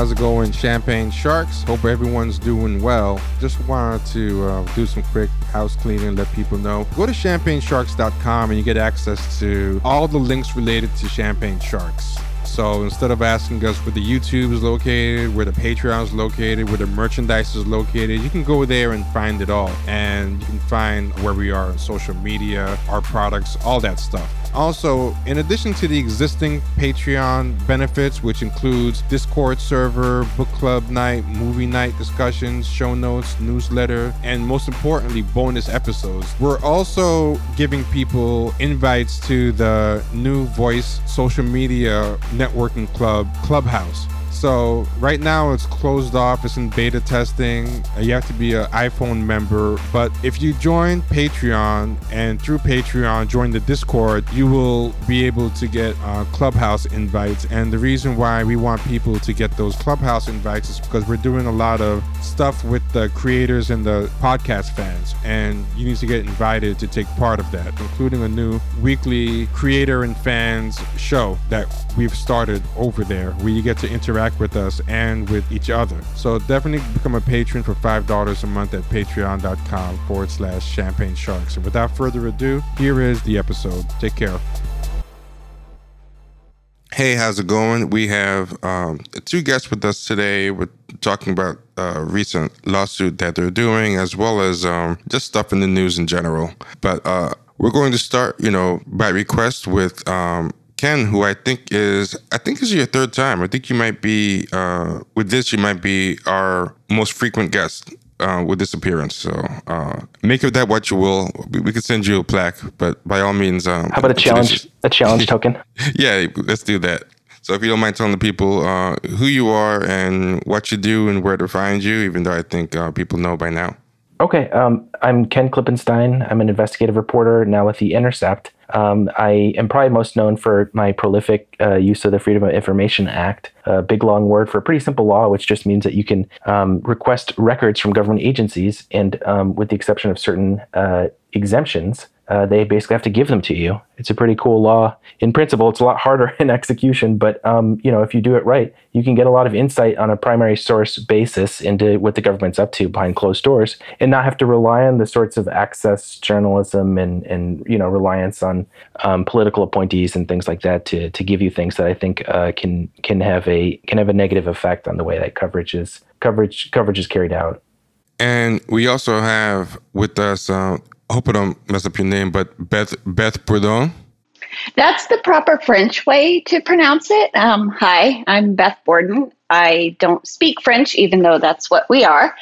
How's it going, Champagne Sharks? Hope everyone's doing well. Just wanted to uh, do some quick house cleaning, let people know. Go to champagnesharks.com and you get access to all the links related to Champagne Sharks. So instead of asking us where the YouTube is located, where the Patreon is located, where the merchandise is located, you can go there and find it all. And you can find where we are on social media, our products, all that stuff. Also, in addition to the existing Patreon benefits, which includes Discord server, book club night, movie night discussions, show notes, newsletter, and most importantly, bonus episodes, we're also giving people invites to the new voice social media networking club, Clubhouse. So right now it's closed off. It's in beta testing. You have to be an iPhone member. But if you join Patreon and through Patreon join the Discord, you will be able to get uh, Clubhouse invites. And the reason why we want people to get those Clubhouse invites is because we're doing a lot of stuff with the creators and the podcast fans, and you need to get invited to take part of that, including a new weekly creator and fans show that we've started over there, where you get to interact with us and with each other. So definitely become a patron for $5 a month at patreon.com forward slash champagne sharks. And without further ado, here is the episode. Take care. Hey, how's it going? We have um, two guests with us today. We're talking about a recent lawsuit that they're doing, as well as um, just stuff in the news in general. But uh, we're going to start, you know, by request with um, Ken, who I think is, I think is your third time. I think you might be, uh, with this, you might be our most frequent guest uh, with this appearance. So uh, make of that what you will. We, we could send you a plaque, but by all means. Um, How about a challenge, a challenge token? yeah, let's do that. So if you don't mind telling the people uh, who you are and what you do and where to find you, even though I think uh, people know by now. Okay, um, I'm Ken Klippenstein. I'm an investigative reporter now with The Intercept. Um, I am probably most known for my prolific uh, use of the Freedom of Information Act, a big long word for a pretty simple law, which just means that you can um, request records from government agencies, and um, with the exception of certain uh, exemptions, uh, they basically have to give them to you. It's a pretty cool law in principle. It's a lot harder in execution, but um, you know if you do it right, you can get a lot of insight on a primary source basis into what the government's up to behind closed doors, and not have to rely on the sorts of access journalism and and you know reliance on um, political appointees and things like that to to give you things that I think uh, can can have a can have a negative effect on the way that coverage is coverage coverage is carried out. And we also have with us uh, I hope I don't mess up your name, but Beth Beth Bourdon. That's the proper French way to pronounce it. Um, hi, I'm Beth Borden. I don't speak French, even though that's what we are.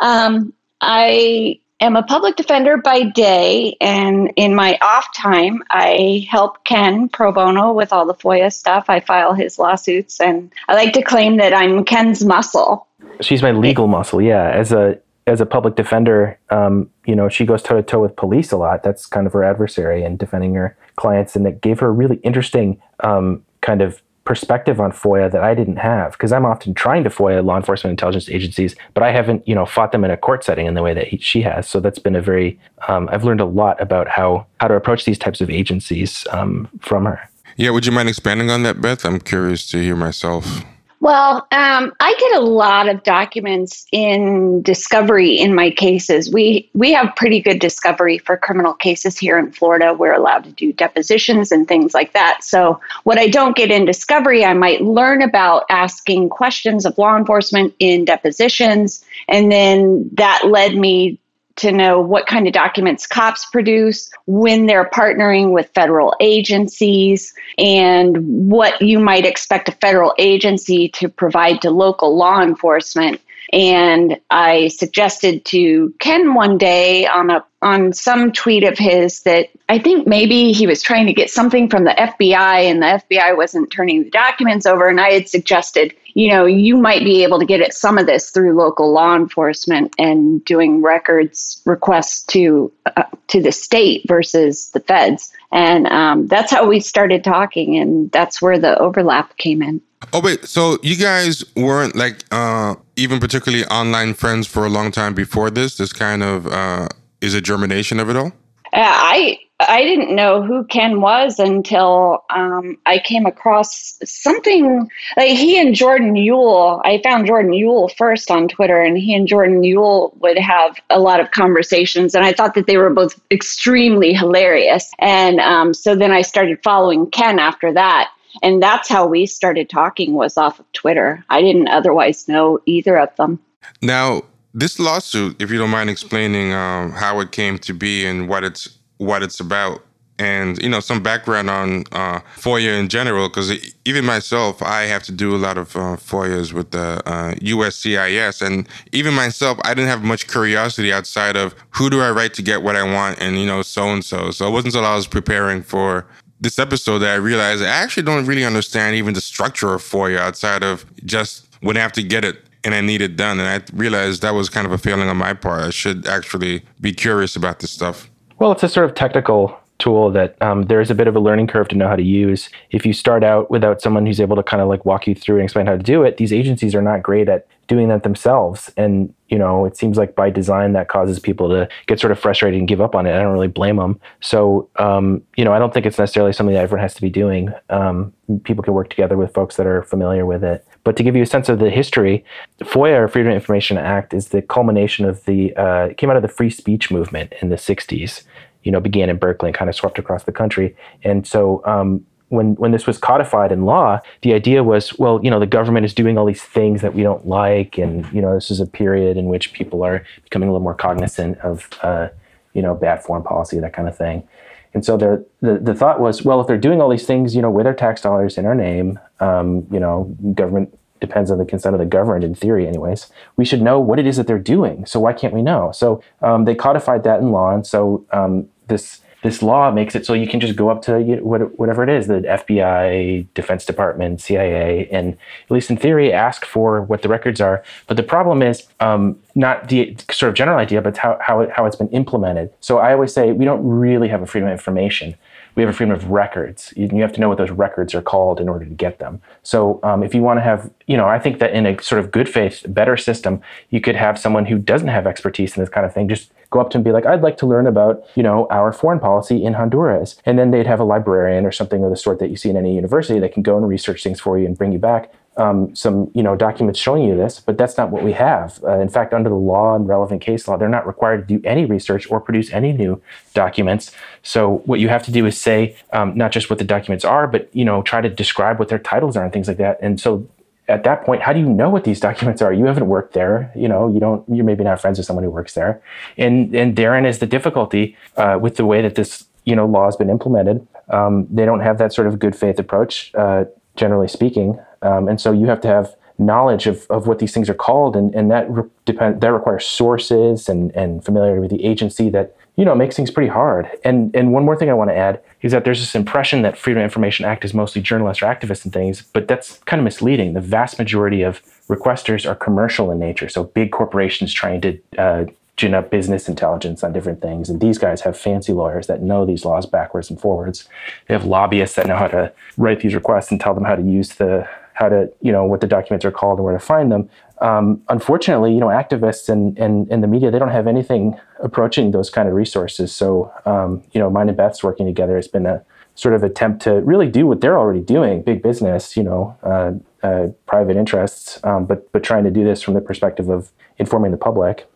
Um, I am a public defender by day, and in my off time, I help Ken pro bono with all the FOIA stuff. I file his lawsuits, and I like to claim that I'm Ken's muscle. She's my legal muscle, yeah. As a as a public defender, um, you know, she goes toe to toe with police a lot. That's kind of her adversary and defending her clients, and it gave her a really interesting um, kind of perspective on FOIA that I didn't have because I'm often trying to FOIA law enforcement intelligence agencies, but I haven't, you know, fought them in a court setting in the way that he, she has. So that's been a very, um, I've learned a lot about how how to approach these types of agencies um, from her. Yeah, would you mind expanding on that, Beth? I'm curious to hear myself. Well, um, I get a lot of documents in discovery in my cases. We we have pretty good discovery for criminal cases here in Florida. We're allowed to do depositions and things like that. So what I don't get in discovery, I might learn about asking questions of law enforcement in depositions, and then that led me to know what kind of documents cops produce, when they're partnering with federal agencies, and what you might expect a federal agency to provide to local law enforcement. And I suggested to Ken one day on a on some tweet of his that I think maybe he was trying to get something from the FBI and the FBI wasn't turning the documents over. And I had suggested, you know, you might be able to get at some of this through local law enforcement and doing records requests to uh, to the state versus the feds. And um, that's how we started talking, and that's where the overlap came in. Oh wait, so you guys weren't like uh, even particularly online friends for a long time before this? This kind of uh, is a germination of it all. Uh, I I didn't know who Ken was until um, I came across something like he and Jordan Uhl. I found Jordan Uhl first on Twitter, and he and Jordan Uhl would have a lot of conversations. And I thought that they were both extremely hilarious. And um, so then I started following Ken after that. And that's how we started talking was off of Twitter. I didn't otherwise know either of them. Now, this lawsuit, if you don't mind explaining um, how it came to be and what it's what it's about and you know some background on uh, FOIA in general, because even myself, I have to do a lot of uh, FOIAs with the uh, USCIS, and even myself, I didn't have much curiosity outside of who do I write to get what I want, and you know so and so. So it wasn't until I was preparing for this episode that I realized I actually don't really understand even the structure of FOIA outside of just when I have to get it and I need it done. And I realized that was kind of a failing on my part. I should actually be curious about this stuff. Well, it's a sort of technical tool that um, there's a bit of a learning curve to know how to use. If you start out without someone who's able to kind of like walk you through and explain how to do it, these agencies are not great at doing that themselves. And, you know, it seems like by design that causes people to get sort of frustrated and give up on it. I don't really blame them. So, um, you know, I don't think it's necessarily something that everyone has to be doing. Um, people can work together with folks that are familiar with it. But to give you a sense of the history, the FOIA, or Freedom of Information Act, is the culmination of the, uh, came out of the free speech movement in the 60s you know, began in Berkeley and kind of swept across the country. And so um, when when this was codified in law, the idea was, well, you know, the government is doing all these things that we don't like, and you know, this is a period in which people are becoming a little more cognizant of, uh, you know, bad foreign policy, that kind of thing. And so the, the, thought was, well, if they're doing all these things, you know, with our tax dollars in our name, um, you know, government depends on the consent of the governed in theory anyways we should know what it is that they're doing. So why can't we know? So um, they codified that in law. And so um, this this law makes it so you can just go up to whatever it is the FBI, Defense Department, CIA, and at least in theory, ask for what the records are. But the problem is um, not the sort of general idea, but how, how, it, how it's been implemented. So I always say we don't really have a freedom of information we have a freedom of records. You, you have to know what those records are called in order to get them. So um, if you want to have, you know, I think that in a sort of good faith, better system, you could have someone who doesn't have expertise in this kind of thing just go up to and be like, I'd like to learn about, you know, our foreign policy in Honduras. And then they'd have a librarian or something of the sort that you see in any university that can go and research things for you and bring you back um, some you know documents showing you this, but that's not what we have. Uh, in fact, under the law and relevant case law, they're not required to do any research or produce any new documents. So what you have to do is say um, not just what the documents are, but you know try to describe what their titles are and things like that. And so at that point, how do you know what these documents are? You haven't worked there, you know. You don't. You're maybe not friends with someone who works there, and and therein is the difficulty uh, with the way that this you know law has been implemented. Um, they don't have that sort of good faith approach, uh, generally speaking. Um, and so you have to have knowledge of, of what these things are called, and, and that re- depend that requires sources and, and familiarity with the agency that you know makes things pretty hard. And and one more thing I want to add is that there's this impression that Freedom of Information Act is mostly journalists or activists and things, but that's kind of misleading. The vast majority of requesters are commercial in nature, so big corporations trying to uh, gin up business intelligence on different things. And these guys have fancy lawyers that know these laws backwards and forwards. They have lobbyists that know how to write these requests and tell them how to use the how to, you know, what the documents are called and where to find them. Um, unfortunately, you know, activists and, and, and the media, they don't have anything approaching those kind of resources. So, um, you know, mine and Beth's working together has been a sort of attempt to really do what they're already doing, big business, you know, uh, uh, private interests, um, but, but trying to do this from the perspective of informing the public.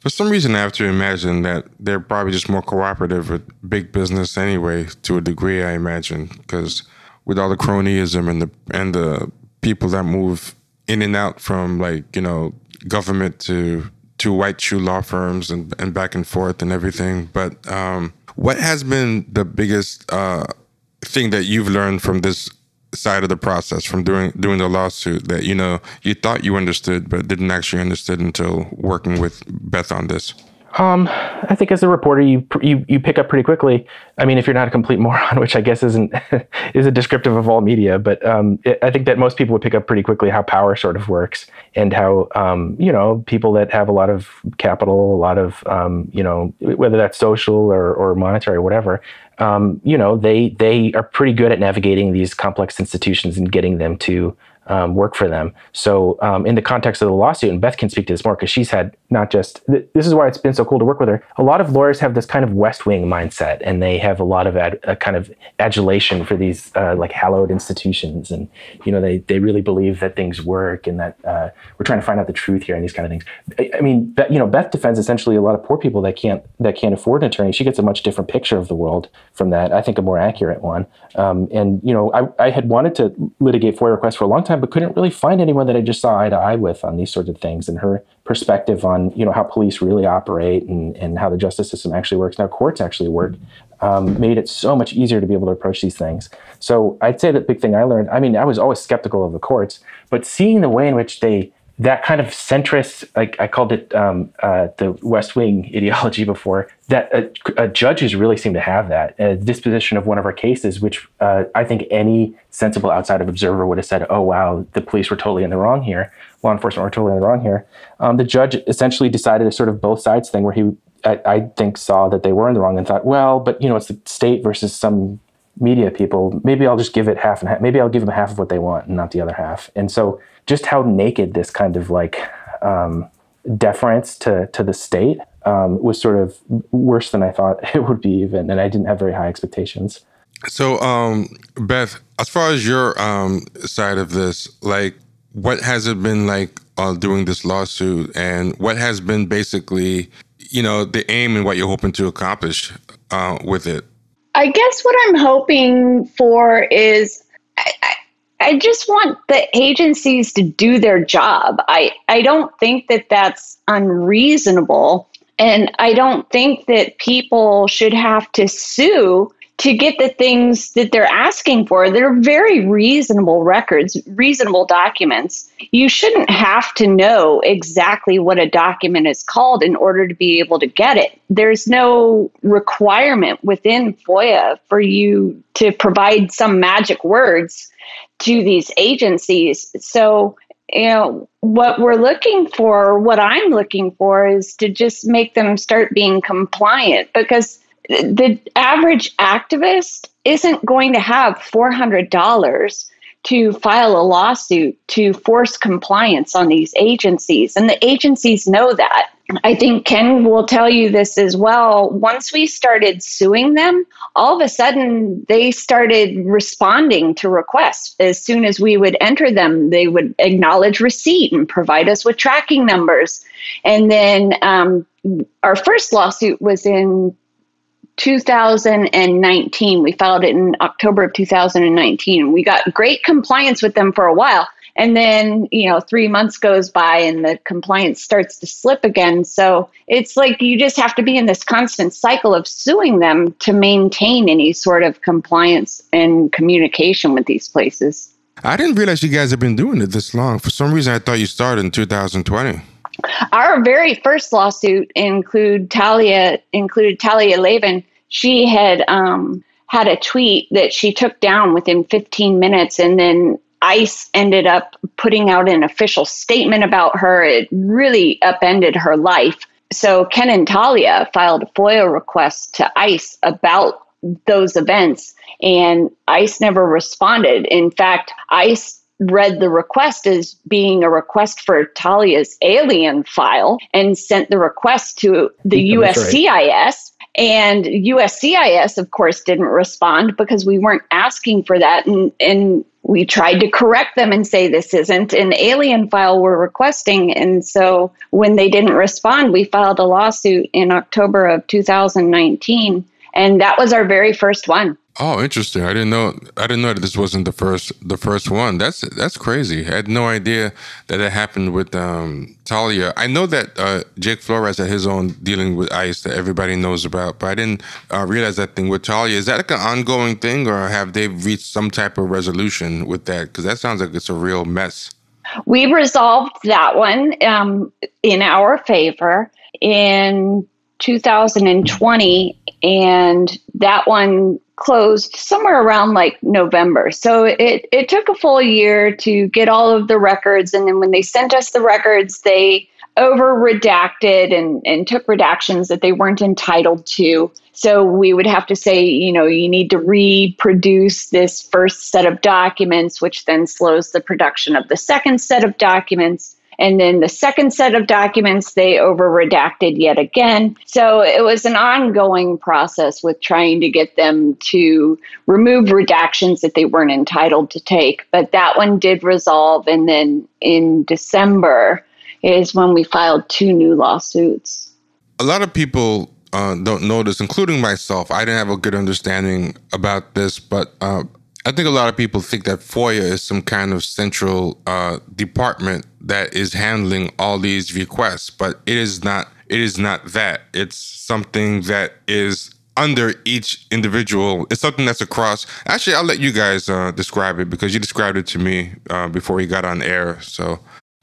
For some reason, I have to imagine that they're probably just more cooperative with big business anyway, to a degree, I imagine, because with all the cronyism and the and the people that move in and out from like you know government to to white shoe law firms and, and back and forth and everything. But um, what has been the biggest uh, thing that you've learned from this side of the process, from doing doing the lawsuit that you know you thought you understood but didn't actually understood until working with Beth on this? Um, I think as a reporter, you, you you pick up pretty quickly. I mean, if you're not a complete moron, which I guess isn't is a descriptive of all media, but um, it, I think that most people would pick up pretty quickly how power sort of works and how um, you know people that have a lot of capital, a lot of um, you know whether that's social or, or monetary, or whatever. Um, you know, they they are pretty good at navigating these complex institutions and getting them to um, work for them. So, um, in the context of the lawsuit, and Beth can speak to this more because she's had not just th- this is why it's been so cool to work with her. A lot of lawyers have this kind of West Wing mindset, and they have a lot of ad, a kind of adulation for these uh, like hallowed institutions, and you know they they really believe that things work and that uh, we're trying to find out the truth here and these kind of things. I, I mean, you know, Beth defends essentially a lot of poor people that can't that can't afford an attorney. She gets a much different picture of the world from that. I think a more accurate one. Um, and you know, I, I had wanted to litigate FOIA requests for a long time, but couldn't really find anyone that I just saw eye to eye with on these sorts of things. And her perspective on you know how police really operate and, and how the justice system actually works, and how courts actually work, um, made it so much easier to be able to approach these things. So I'd say the big thing I learned. I mean, I was always skeptical of the courts, but seeing the way in which they that kind of centrist, like I called it um, uh, the West Wing ideology before, that uh, judges really seem to have that. Disposition of one of our cases, which uh, I think any sensible outside of observer would have said, oh, wow, the police were totally in the wrong here, law enforcement were totally in the wrong here. Um, the judge essentially decided a sort of both sides thing where he, I, I think, saw that they were in the wrong and thought, well, but you know, it's the state versus some media people. Maybe I'll just give it half and half. Maybe I'll give them half of what they want and not the other half. And so just how naked this kind of like um, deference to to the state um, was sort of worse than I thought it would be, even, and I didn't have very high expectations. So, um, Beth, as far as your um, side of this, like, what has it been like uh, doing this lawsuit, and what has been basically, you know, the aim and what you're hoping to accomplish uh, with it? I guess what I'm hoping for is I, just want the agencies to do their job. I, I don't think that that's unreasonable. And I don't think that people should have to sue to get the things that they're asking for. They're very reasonable records, reasonable documents. You shouldn't have to know exactly what a document is called in order to be able to get it. There's no requirement within FOIA for you to provide some magic words to these agencies. So, you know, what we're looking for, what I'm looking for is to just make them start being compliant because the average activist isn't going to have $400 to file a lawsuit to force compliance on these agencies. And the agencies know that. I think Ken will tell you this as well. Once we started suing them, all of a sudden they started responding to requests. As soon as we would enter them, they would acknowledge receipt and provide us with tracking numbers. And then um, our first lawsuit was in 2019. We filed it in October of 2019. We got great compliance with them for a while. And then, you know, three months goes by and the compliance starts to slip again. So it's like you just have to be in this constant cycle of suing them to maintain any sort of compliance and communication with these places. I didn't realize you guys have been doing it this long. For some reason, I thought you started in 2020. Our very first lawsuit include Talia included Talia Lavin. She had um, had a tweet that she took down within 15 minutes, and then ICE ended up putting out an official statement about her. It really upended her life. So Ken and Talia filed a FOIA request to ICE about those events, and ICE never responded. In fact, ICE read the request as being a request for Talia's alien file and sent the request to the USCIS. And USCIS, of course, didn't respond because we weren't asking for that. And, and we tried to correct them and say this isn't an alien file we're requesting. And so when they didn't respond, we filed a lawsuit in October of 2019. And that was our very first one. Oh, interesting. I didn't know. I didn't know that this wasn't the first. The first one. That's that's crazy. I had no idea that it happened with um, Talia. I know that uh, Jake Flores had his own dealing with ICE that everybody knows about, but I didn't uh, realize that thing with Talia. Is that like an ongoing thing, or have they reached some type of resolution with that? Because that sounds like it's a real mess. We resolved that one um, in our favor in 2020, and that one closed somewhere around like November. So it, it took a full year to get all of the records. And then when they sent us the records, they over redacted and, and took redactions that they weren't entitled to. So we would have to say, you know, you need to reproduce this first set of documents, which then slows the production of the second set of documents. And then the second set of documents, they over redacted yet again. So it was an ongoing process with trying to get them to remove redactions that they weren't entitled to take. But that one did resolve. And then in December is when we filed two new lawsuits. A lot of people uh, don't know this, including myself. I didn't have a good understanding about this, but uh, I think a lot of people think that FOIA is some kind of central uh, department that is handling all these requests, but it is not. It is not that. It's something that is under each individual. It's something that's across. Actually, I'll let you guys uh, describe it because you described it to me uh, before you got on air. So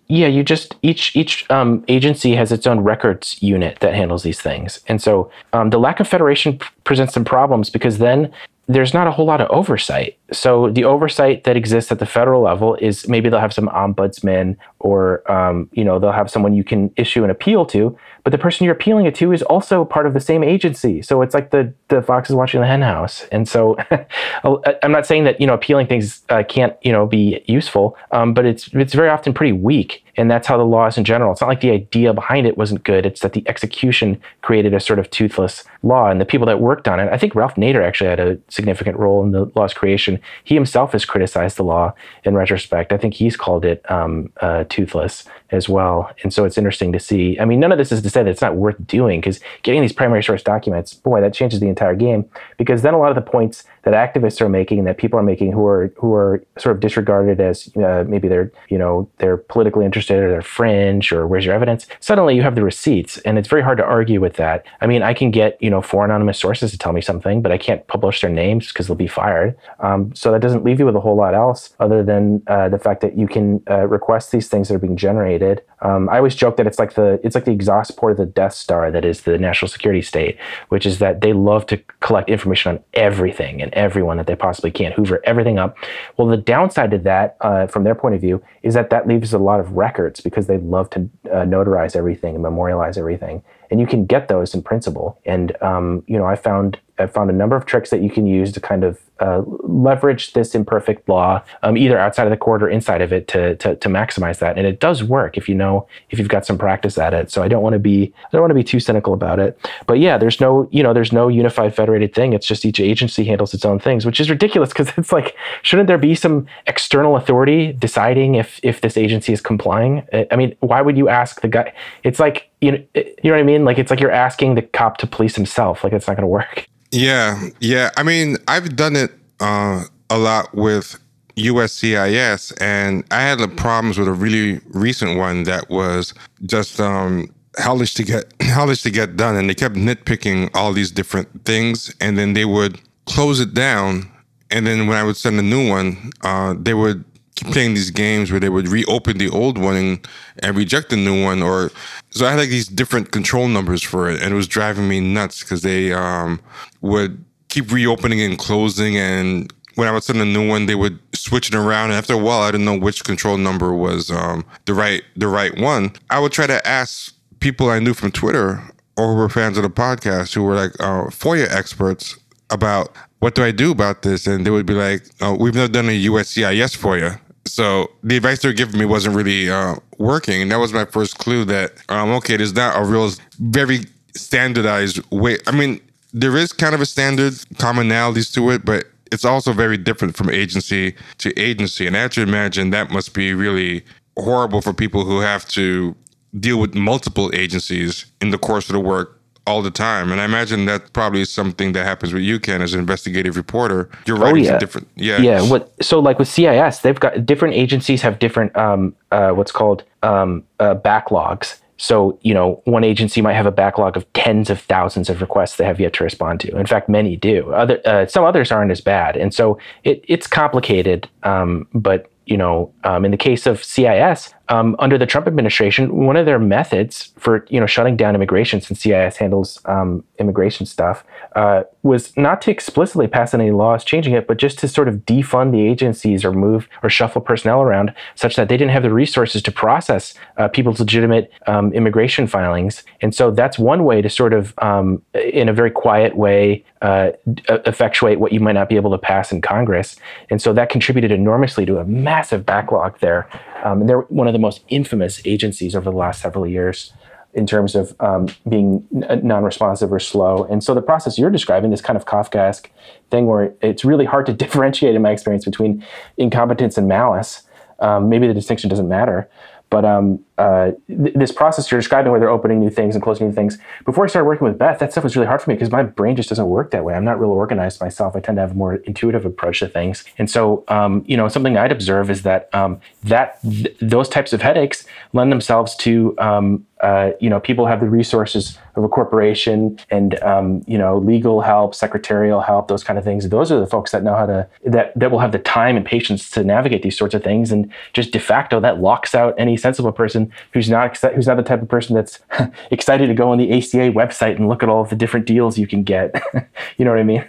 yeah, you just each each um, agency has its own records unit that handles these things, and so um, the lack of federation presents some problems because then there's not a whole lot of oversight. So the oversight that exists at the federal level is maybe they'll have some ombudsman or um, you know they'll have someone you can issue an appeal to, but the person you're appealing it to is also part of the same agency. So it's like the the fox is watching the hen house. And so I'm not saying that you know appealing things uh, can't you know be useful, um, but it's it's very often pretty weak. And that's how the law is in general. It's not like the idea behind it wasn't good. It's that the execution created a sort of toothless law. And the people that worked on it, I think Ralph Nader actually had a significant role in the law's creation. He himself has criticized the law in retrospect. I think he's called it um, uh, toothless as well. And so it's interesting to see. I mean, none of this is to say that it's not worth doing because getting these primary source documents, boy, that changes the entire game. Because then a lot of the points that activists are making, that people are making, who are who are sort of disregarded as uh, maybe they're you know they're politically interested or they're fringe or where's your evidence? Suddenly you have the receipts, and it's very hard to argue with that. I mean, I can get you know four anonymous sources to tell me something, but I can't publish their names because they'll be fired. Um, so that doesn't leave you with a whole lot else other than uh, the fact that you can uh, request these things that are being generated. Um, I always joke that it's like the it's like the exhaust port of the Death Star that is the national security state, which is that they love to collect information on everything and everyone that they possibly can, hoover everything up. Well, the downside to that, uh, from their point of view, is that that leaves a lot of records because they love to uh, notarize everything and memorialize everything and you can get those in principle. And um, you know, I found I found a number of tricks that you can use to kind of uh, leverage this imperfect law, um, either outside of the court or inside of it, to, to, to maximize that. And it does work if you know if you've got some practice at it. So I don't want to be I don't want to be too cynical about it. But yeah, there's no you know there's no unified federated thing. It's just each agency handles its own things, which is ridiculous because it's like shouldn't there be some external authority deciding if if this agency is complying? I mean, why would you ask the guy? It's like you know you know what I mean? Like it's like you're asking the cop to police himself. Like it's not going to work. Yeah, yeah. I mean, I've done it uh, a lot with USCIS, and I had the problems with a really recent one that was just um, hellish to get how hellish to get done, and they kept nitpicking all these different things, and then they would close it down, and then when I would send a new one, uh, they would playing these games where they would reopen the old one and, and reject the new one, or so I had like these different control numbers for it, and it was driving me nuts because they um, would keep reopening and closing, and when I would send a new one, they would switch it around. And after a while, I didn't know which control number was um, the right the right one. I would try to ask people I knew from Twitter or who were fans of the podcast who were like uh, FOIA experts about what do I do about this, and they would be like, oh, "We've never done a USCIS FOIA." So the advice they're giving me wasn't really uh, working, and that was my first clue that um, okay, there's not a real, very standardized way. I mean, there is kind of a standard commonalities to it, but it's also very different from agency to agency. And I have to imagine that must be really horrible for people who have to deal with multiple agencies in the course of the work all the time. And I imagine that probably is something that happens with you, Ken, as an investigative reporter. You're oh, writing oh, yeah. different, yeah, yeah. What so like with CIS, they've got different agencies have different um, uh, what's called um, uh, backlogs. So you know, one agency might have a backlog of tens of thousands of requests they have yet to respond to. In fact, many do. Other uh, some others aren't as bad, and so it, it's complicated. Um, but you know, um, in the case of CIS, um, under the Trump administration, one of their methods for you know shutting down immigration, since CIS handles um, immigration stuff, uh, was not to explicitly pass any laws changing it, but just to sort of defund the agencies or move or shuffle personnel around, such that they didn't have the resources to process uh, people's legitimate um, immigration filings. And so that's one way to sort of, um, in a very quiet way, uh, effectuate what you might not be able to pass in Congress. And so that contributed enormously to a massive backlog there. Um, and they're one of the most infamous agencies over the last several years in terms of um, being non-responsive or slow. And so the process you're describing, this kind of Kafkaesque thing where it's really hard to differentiate, in my experience, between incompetence and malice. Um, maybe the distinction doesn't matter, but um, uh, th- this process you're describing where they're opening new things and closing new things, before I started working with Beth, that stuff was really hard for me because my brain just doesn't work that way. I'm not real organized myself. I tend to have a more intuitive approach to things. And so, um, you know, something I'd observe is that um, that th- those types of headaches lend themselves to um, uh, you know, people have the resources of a corporation and, um, you know, legal help, secretarial help, those kind of things. Those are the folks that know how to, that, that will have the time and patience to navigate these sorts of things. And just de facto, that locks out any sensible person who's not, who's not the type of person that's excited to go on the ACA website and look at all of the different deals you can get. you know what I mean?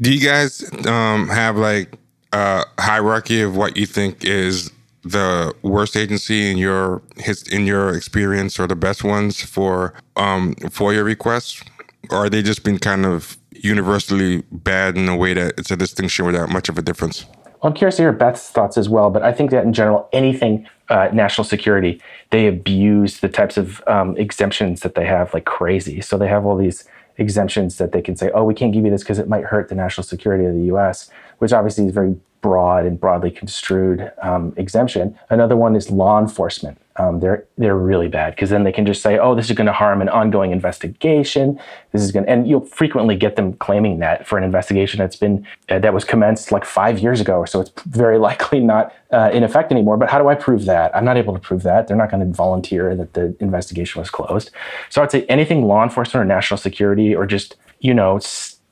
Do you guys um, have like a hierarchy of what you think is the worst agency in your his in your experience or the best ones for um FOIA requests? Or are they just been kind of universally bad in a way that it's a distinction without much of a difference? I'm curious to hear Beth's thoughts as well, but I think that in general, anything uh, national security, they abuse the types of um, exemptions that they have like crazy. So they have all these exemptions that they can say, oh, we can't give you this because it might hurt the national security of the U.S., which obviously is very broad and broadly construed um, exemption. Another one is law enforcement. Um, they're they're really bad because then they can just say, "Oh, this is going to harm an ongoing investigation." This is going, and you'll frequently get them claiming that for an investigation that's been uh, that was commenced like five years ago, so it's very likely not uh, in effect anymore. But how do I prove that? I'm not able to prove that. They're not going to volunteer that the investigation was closed. So I'd say anything law enforcement or national security or just you know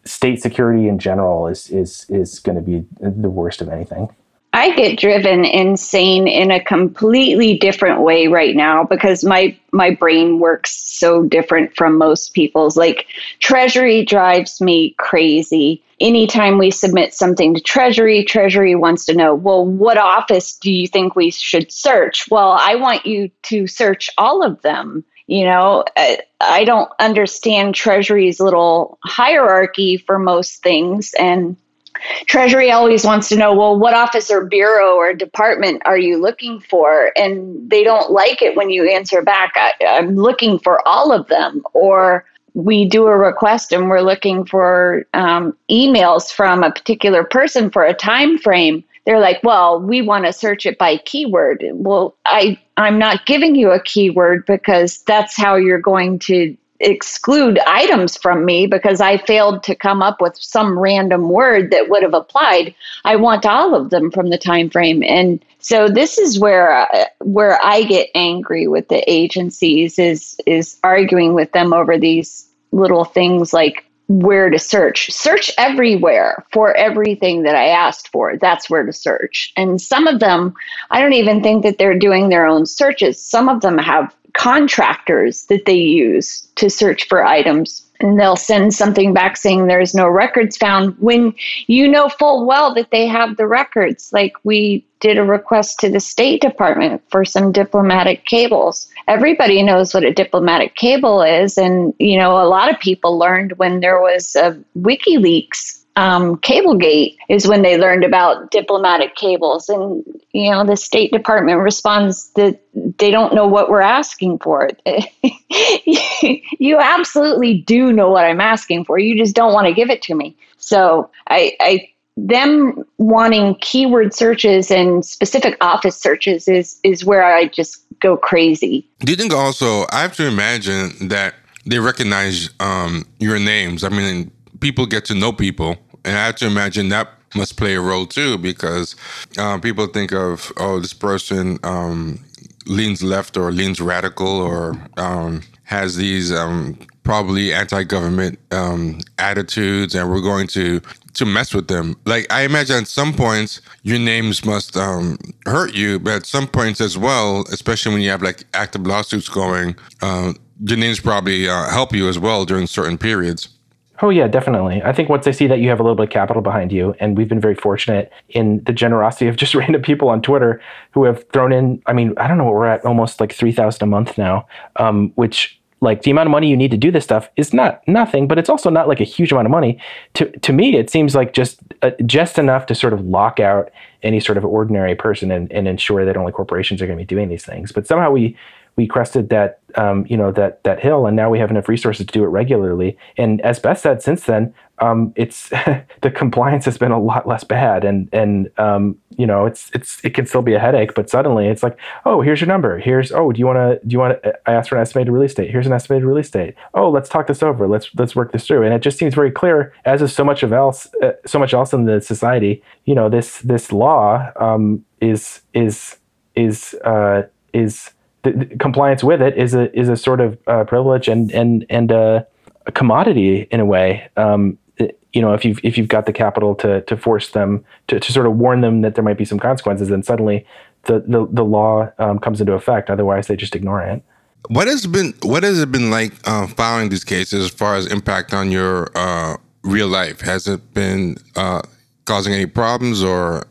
state security in general is is is going to be the worst of anything. I get driven insane in a completely different way right now because my my brain works so different from most people's. Like Treasury drives me crazy. Anytime we submit something to Treasury, Treasury wants to know, well, what office do you think we should search? Well, I want you to search all of them. You know, I, I don't understand Treasury's little hierarchy for most things. And Treasury always wants to know, well, what office or bureau or department are you looking for? And they don't like it when you answer back, I, am looking for all of them. Or we do a request and we're looking for um, emails from a particular person for a time frame they're like, well, we want to search it by keyword. Well, I I'm not giving you a keyword because that's how you're going to exclude items from me because I failed to come up with some random word that would have applied. I want all of them from the time frame, and so this is where uh, where I get angry with the agencies is is arguing with them over these little things like where to search. Search everywhere for everything that I asked for. That's where to search. And some of them, I don't even think that they're doing their own searches. Some of them have contractors that they use to search for items and they'll send something back saying there's no records found when you know full well that they have the records like we did a request to the state department for some diplomatic cables everybody knows what a diplomatic cable is and you know a lot of people learned when there was a wikileaks um, Cablegate is when they learned about diplomatic cables. And, you know, the State Department responds that they don't know what we're asking for. you absolutely do know what I'm asking for. You just don't want to give it to me. So I, I them wanting keyword searches and specific office searches is is where I just go crazy. Do you think also I have to imagine that they recognize um, your names? I mean, people get to know people, and I have to imagine that must play a role too because um, people think of oh this person um, leans left or leans radical or um, has these um, probably anti-government um, attitudes and we're going to to mess with them. Like I imagine at some points your names must um, hurt you, but at some points as well, especially when you have like active lawsuits going, uh, your names probably uh, help you as well during certain periods. Oh yeah, definitely. I think once they see that you have a little bit of capital behind you, and we've been very fortunate in the generosity of just random people on Twitter who have thrown in. I mean, I don't know what we're at, almost like three thousand a month now, um, which like the amount of money you need to do this stuff is not nothing, but it's also not like a huge amount of money. To to me, it seems like just uh, just enough to sort of lock out any sort of ordinary person and, and ensure that only corporations are going to be doing these things. But somehow we we crested that um, you know that that hill, and now we have enough resources to do it regularly. And as Beth said, since then, um, it's the compliance has been a lot less bad, and and um, you know it's it's it can still be a headache, but suddenly it's like, oh, here's your number. Here's oh, do you want to do you want? I asked for an estimated release date. Here's an estimated release date. Oh, let's talk this over. Let's let's work this through. And it just seems very clear, as is so much of else, uh, so much else in the society. You know, this this law um, is is is uh, is the, compliance with it is a is a sort of uh, privilege and and and a, a commodity in a way. Um, you know, if you've if you've got the capital to to force them to, to sort of warn them that there might be some consequences, then suddenly the the, the law um, comes into effect. Otherwise, they just ignore it. What has been what has it been like uh, following these cases as far as impact on your uh, real life? Has it been uh, causing any problems or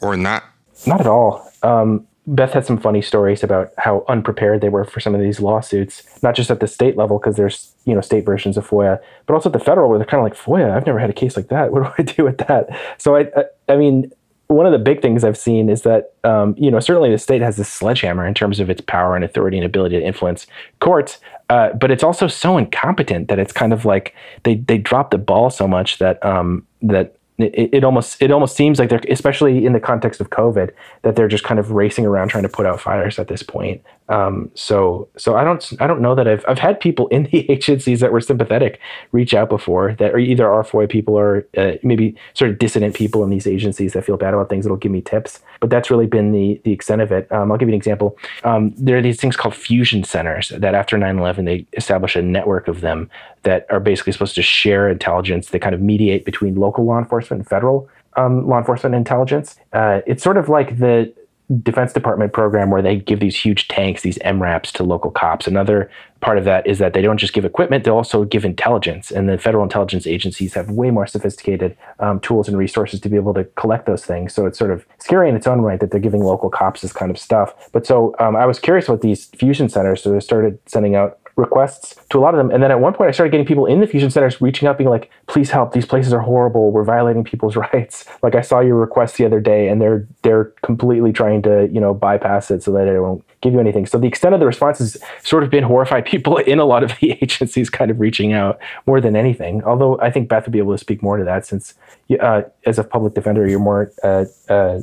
or not? Not at all. Um, Beth had some funny stories about how unprepared they were for some of these lawsuits, not just at the state level because there's you know state versions of FOIA, but also at the federal where they're kind of like FOIA. I've never had a case like that. What do I do with that? So I, I, I mean, one of the big things I've seen is that um, you know certainly the state has this sledgehammer in terms of its power and authority and ability to influence courts, uh, but it's also so incompetent that it's kind of like they they drop the ball so much that um, that it, it, almost it almost seems like they're especially in the context of COVID that they're just kind of racing around trying to put out fires at this point. Um, so so I don't I don't know that I've I've had people in the agencies that were sympathetic reach out before that are either are FOIA people or uh, maybe sort of dissident people in these agencies that feel bad about things that'll give me tips. But that's really been the the extent of it. Um, I'll give you an example. Um, there are these things called fusion centers that after 9/11 they establish a network of them that are basically supposed to share intelligence. They kind of mediate between local law enforcement and federal um, law enforcement intelligence. Uh, it's sort of like the Defense Department program where they give these huge tanks, these MRAPs to local cops. Another part of that is that they don't just give equipment, they also give intelligence. And the federal intelligence agencies have way more sophisticated um, tools and resources to be able to collect those things. So it's sort of scary in its own right that they're giving local cops this kind of stuff. But so um, I was curious about these fusion centers. So they started sending out requests to a lot of them. And then at one point, I started getting people in the fusion centers reaching out, being like, "Please help! These places are horrible. We're violating people's rights." Like I saw your request the other day, and they're they're completely trying to you know bypass it so that it won't give you anything. So the extent of the response has sort of been horrified people in a lot of the agencies kind of reaching out more than anything. Although I think Beth would be able to speak more to that since uh, as a public defender, you're more uh, uh,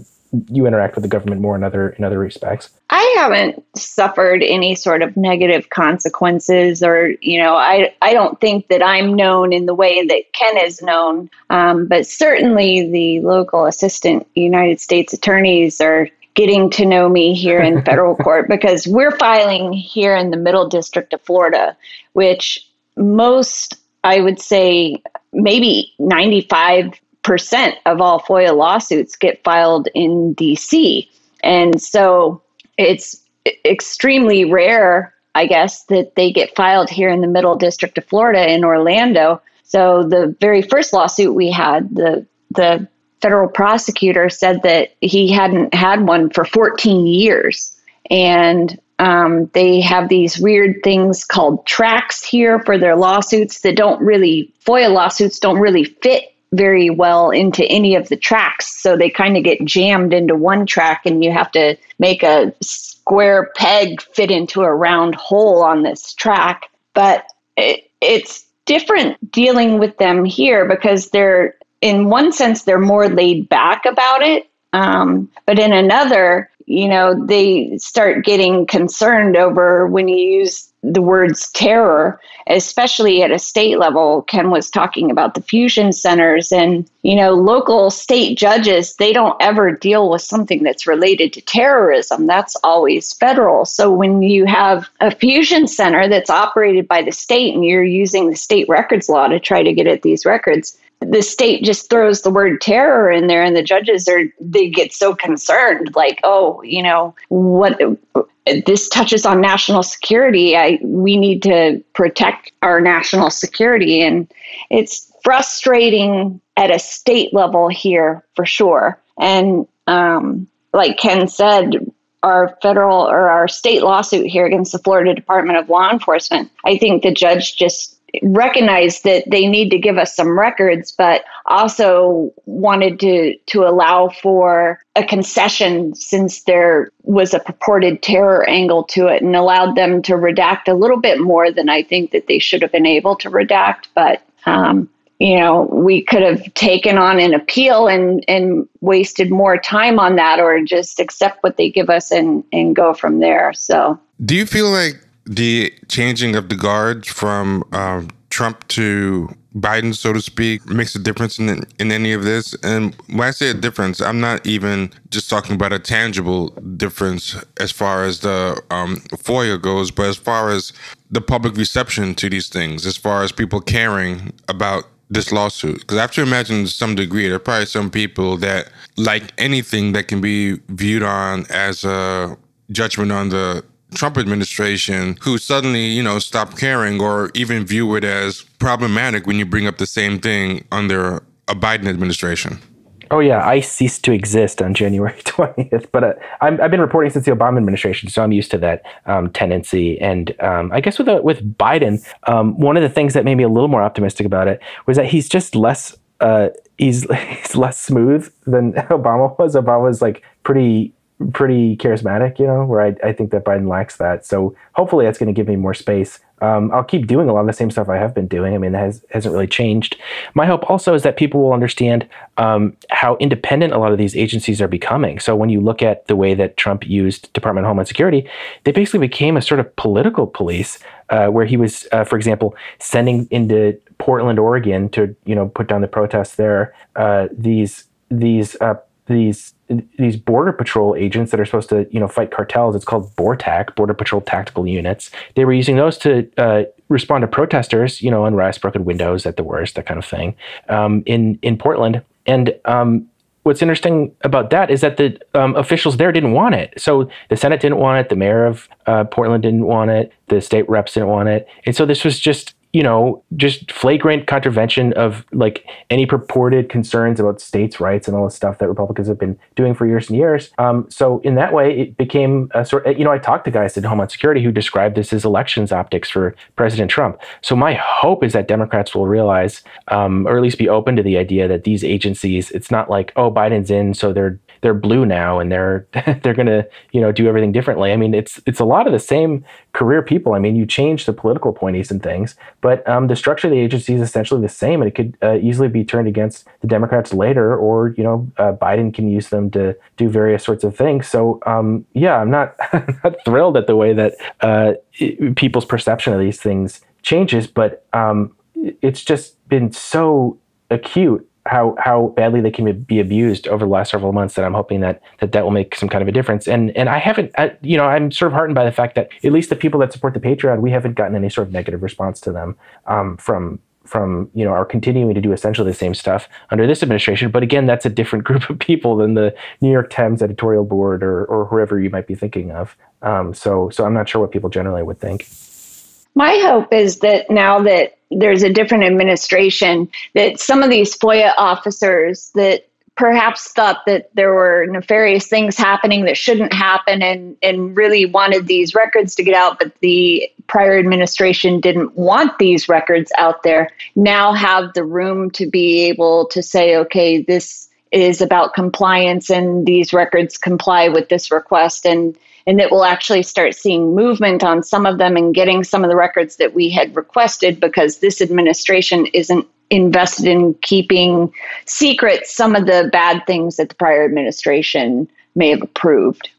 you interact with the government more in other in other respects. I haven't suffered any sort of negative consequences, or you know, I I don't think that I'm known in the way that Ken is known. Um, but certainly, the local assistant United States attorneys are getting to know me here in federal court because we're filing here in the Middle District of Florida, which most I would say maybe 95 percent of all FOIA lawsuits get filed in DC. And so it's extremely rare, I guess, that they get filed here in the Middle District of Florida in Orlando. So the very first lawsuit we had, the the federal prosecutor said that he hadn't had one for 14 years. And um, they have these weird things called tracks here for their lawsuits that don't really, FOIA lawsuits don't really fit very well into any of the tracks. So they kind of get jammed into one track, and you have to make a square peg fit into a round hole on this track. But it, it's different dealing with them here because they're, in one sense, they're more laid back about it. Um, but in another, you know, they start getting concerned over when you use the words terror, especially at a state level. Ken was talking about the fusion centers and, you know, local state judges, they don't ever deal with something that's related to terrorism. That's always federal. So when you have a fusion center that's operated by the state and you're using the state records law to try to get at these records, the state just throws the word terror in there and the judges are they get so concerned like oh you know what this touches on national security. I we need to protect our national security. And it's frustrating at a state level here for sure. And um, like ken said our federal or our state lawsuit here against the florida department of law enforcement i think the judge just recognized that they need to give us some records, but also wanted to to allow for a concession since there was a purported terror angle to it and allowed them to redact a little bit more than I think that they should have been able to redact. But um, you know, we could have taken on an appeal and and wasted more time on that, or just accept what they give us and and go from there. So, do you feel like the changing of the guard from um, Trump to Biden, so to speak, makes a difference in in any of this. And when I say a difference, I'm not even just talking about a tangible difference as far as the um, FOIA goes, but as far as the public reception to these things, as far as people caring about this lawsuit. Because I have to imagine to some degree, there are probably some people that like anything that can be viewed on as a judgment on the Trump administration who suddenly, you know, stop caring or even view it as problematic when you bring up the same thing under a Biden administration. Oh yeah, I ceased to exist on January 20th, but uh, i have been reporting since the Obama administration, so I'm used to that um, tendency. And um, I guess with uh, with Biden, um, one of the things that made me a little more optimistic about it was that he's just less uh, he's he's less smooth than Obama was. Obama was like pretty pretty charismatic, you know, where I, I think that Biden lacks that. So hopefully that's going to give me more space. Um, I'll keep doing a lot of the same stuff I have been doing. I mean, that has, hasn't really changed. My hope also is that people will understand um, how independent a lot of these agencies are becoming. So when you look at the way that Trump used Department of Homeland Security, they basically became a sort of political police, uh, where he was, uh, for example, sending into Portland, Oregon, to you know put down the protests there. Uh, these these uh, these these border patrol agents that are supposed to you know fight cartels it's called bortac border patrol tactical units. They were using those to uh, respond to protesters you know unrest broken windows at the worst that kind of thing um, in in portland. And um, what's interesting about that is that the um, officials there didn't want it. So the Senate didn't want it, the mayor of uh, Portland didn't want it, the state reps didn't want it, and so this was just you know, just flagrant contravention of like any purported concerns about states' rights and all the stuff that Republicans have been doing for years and years. Um, so in that way, it became a sort. You know, I talked to guys at Homeland Security who described this as elections optics for President Trump. So my hope is that Democrats will realize, um, or at least be open to the idea that these agencies, it's not like oh Biden's in, so they're they're blue now and they're they're going to you know do everything differently. I mean, it's it's a lot of the same career people. I mean, you change the political appointees and things, but um, the structure of the agency is essentially the same, and it could uh, easily be turned against the Democrats later, or you know, uh, Biden can use them to do various sorts of things. So um, yeah, I'm not not thrilled at the way that uh, it, people's perception of these things changes, but um, it's just been so acute how how badly they can be abused over the last several months that I'm hoping that that that will make some kind of a difference. And and I haven't, I, you know, I'm sort of heartened by the fact that at least the people that support the Patreon, we haven't gotten any sort of negative response to them um, from from you know are continuing to do essentially the same stuff under this administration. But again, that's a different group of people than the New York Times editorial board or or whoever you might be thinking of. Um, so so I'm not sure what people generally would think. My hope is that now that there's a different administration, that some of these FOIA officers that perhaps thought that there were nefarious things happening that shouldn't happen and, and really wanted these records to get out, but the prior administration didn't want these records out there, now have the room to be able to say, okay, this is about compliance and these records comply with this request. And and that we'll actually start seeing movement on some of them and getting some of the records that we had requested because this administration isn't invested in keeping secret some of the bad things that the prior administration may have approved.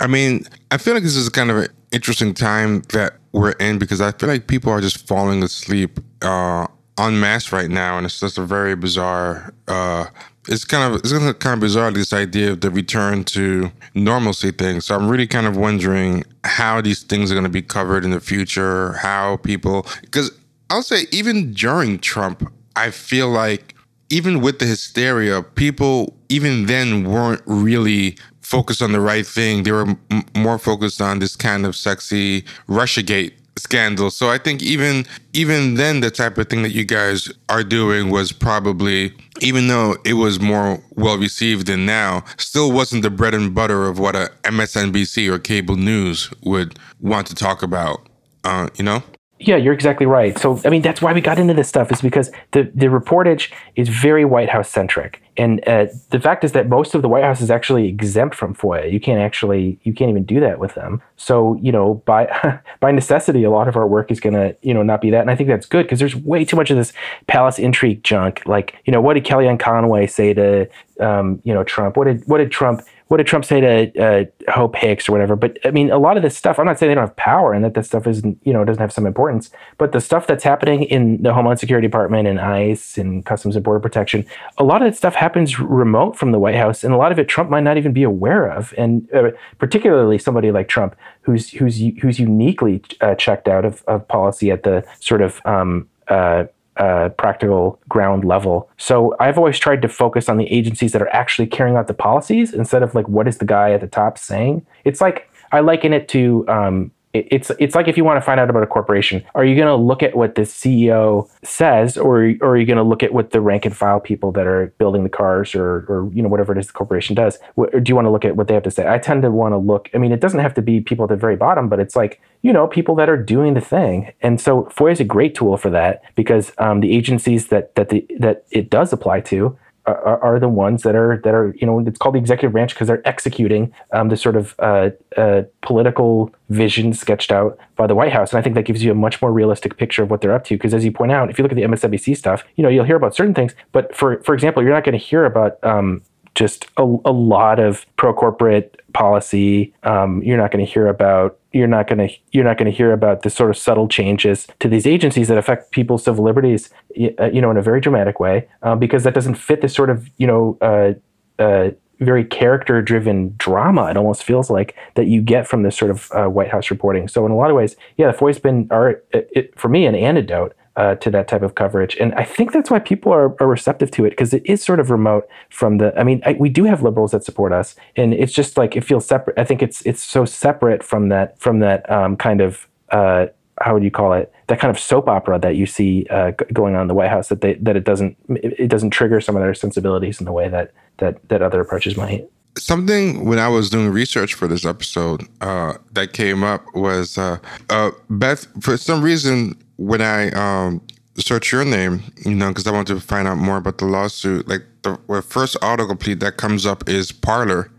I mean, I feel like this is kind of an interesting time that we're in because I feel like people are just falling asleep uh, en masse right now, and it's just a very bizarre uh, it's kind of it's kind of, bizarre this idea of the return to normalcy thing. So I'm really kind of wondering how these things are going to be covered in the future. How people because I'll say even during Trump, I feel like even with the hysteria, people even then weren't really focused on the right thing. They were m- more focused on this kind of sexy Russiagate scandal. So I think even even then the type of thing that you guys are doing was probably even though it was more well received than now, still wasn't the bread and butter of what a MSNBC or cable news would want to talk about. Uh, you know? Yeah, you're exactly right. So, I mean, that's why we got into this stuff is because the, the reportage is very White House centric. And uh, the fact is that most of the White House is actually exempt from FOIA. You can't actually, you can't even do that with them. So, you know, by, by necessity, a lot of our work is to, you know, not be that. And I think that's good because there's way too much of this palace intrigue junk. Like, you know, what did Kellyanne Conway say to, um, you know, Trump? What did, what did Trump, what did Trump say to uh, Hope Hicks or whatever? But I mean, a lot of this stuff, I'm not saying they don't have power and that this stuff isn't, you know, doesn't have some importance, but the stuff that's happening in the Homeland Security Department and ICE and Customs and Border Protection, a lot of that stuff happens remote from the White House, and a lot of it Trump might not even be aware of. And uh, particularly somebody like Trump, who's who's who's uniquely uh, checked out of, of policy at the sort of um, uh, uh, practical ground level. So I've always tried to focus on the agencies that are actually carrying out the policies instead of like what is the guy at the top saying. It's like I liken it to um, it's it's like if you want to find out about a corporation, are you going to look at what the CEO says, or, or are you going to look at what the rank and file people that are building the cars, or or you know whatever it is the corporation does? Do you want to look at what they have to say? I tend to want to look. I mean, it doesn't have to be people at the very bottom, but it's like you know people that are doing the thing. And so FOIA is a great tool for that because um, the agencies that that the that it does apply to are, are, the ones that are that are you know it's called the executive branch because they're executing um, the sort of uh, uh, political vision sketched out by the White House, and I think that gives you a much more realistic picture of what they're up to. Because as you point out, if you look at the MSNBC stuff, you know you'll hear about certain things, but for for example, you're not going to hear about um, just a, a lot of pro corporate policy. Um, you're not going to hear about you're not going to you're not going to hear about the sort of subtle changes to these agencies that affect people's civil liberties, uh, you know, in a very dramatic way, uh, because that doesn't fit the sort of you know. Uh, uh, very character driven drama it almost feels like that you get from this sort of uh, white house reporting so in a lot of ways yeah the FOIA's been our, it, for me an antidote uh, to that type of coverage. And I think that's why people are, are receptive to it because it is sort of remote from the. I mean, I, we do have liberals that support us, and it's just like it feels separate. I think it's it's so separate from that from that um, kind of. Uh, how would you call it? That kind of soap opera that you see uh, g- going on in the White House that they that it doesn't it doesn't trigger some of their sensibilities in the way that that that other approaches might something when I was doing research for this episode uh, that came up was uh, uh, Beth. For some reason, when I um, search your name, you know, because I want to find out more about the lawsuit, like the, first autocomplete that comes up is Parler.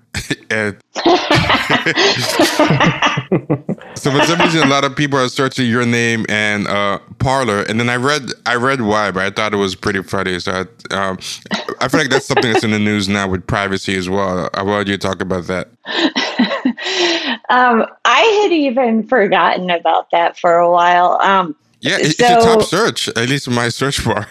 And so for some reason, a lot of people are searching your name and uh, Parler, and then I read I read why, but I thought it was pretty funny. So I, um, I feel like that's something that's in the news now with privacy as well. I wanted you to talk about that. um, I had even forgotten about that for a while. Um, yeah, it's, so, a top search, at least in my search bar.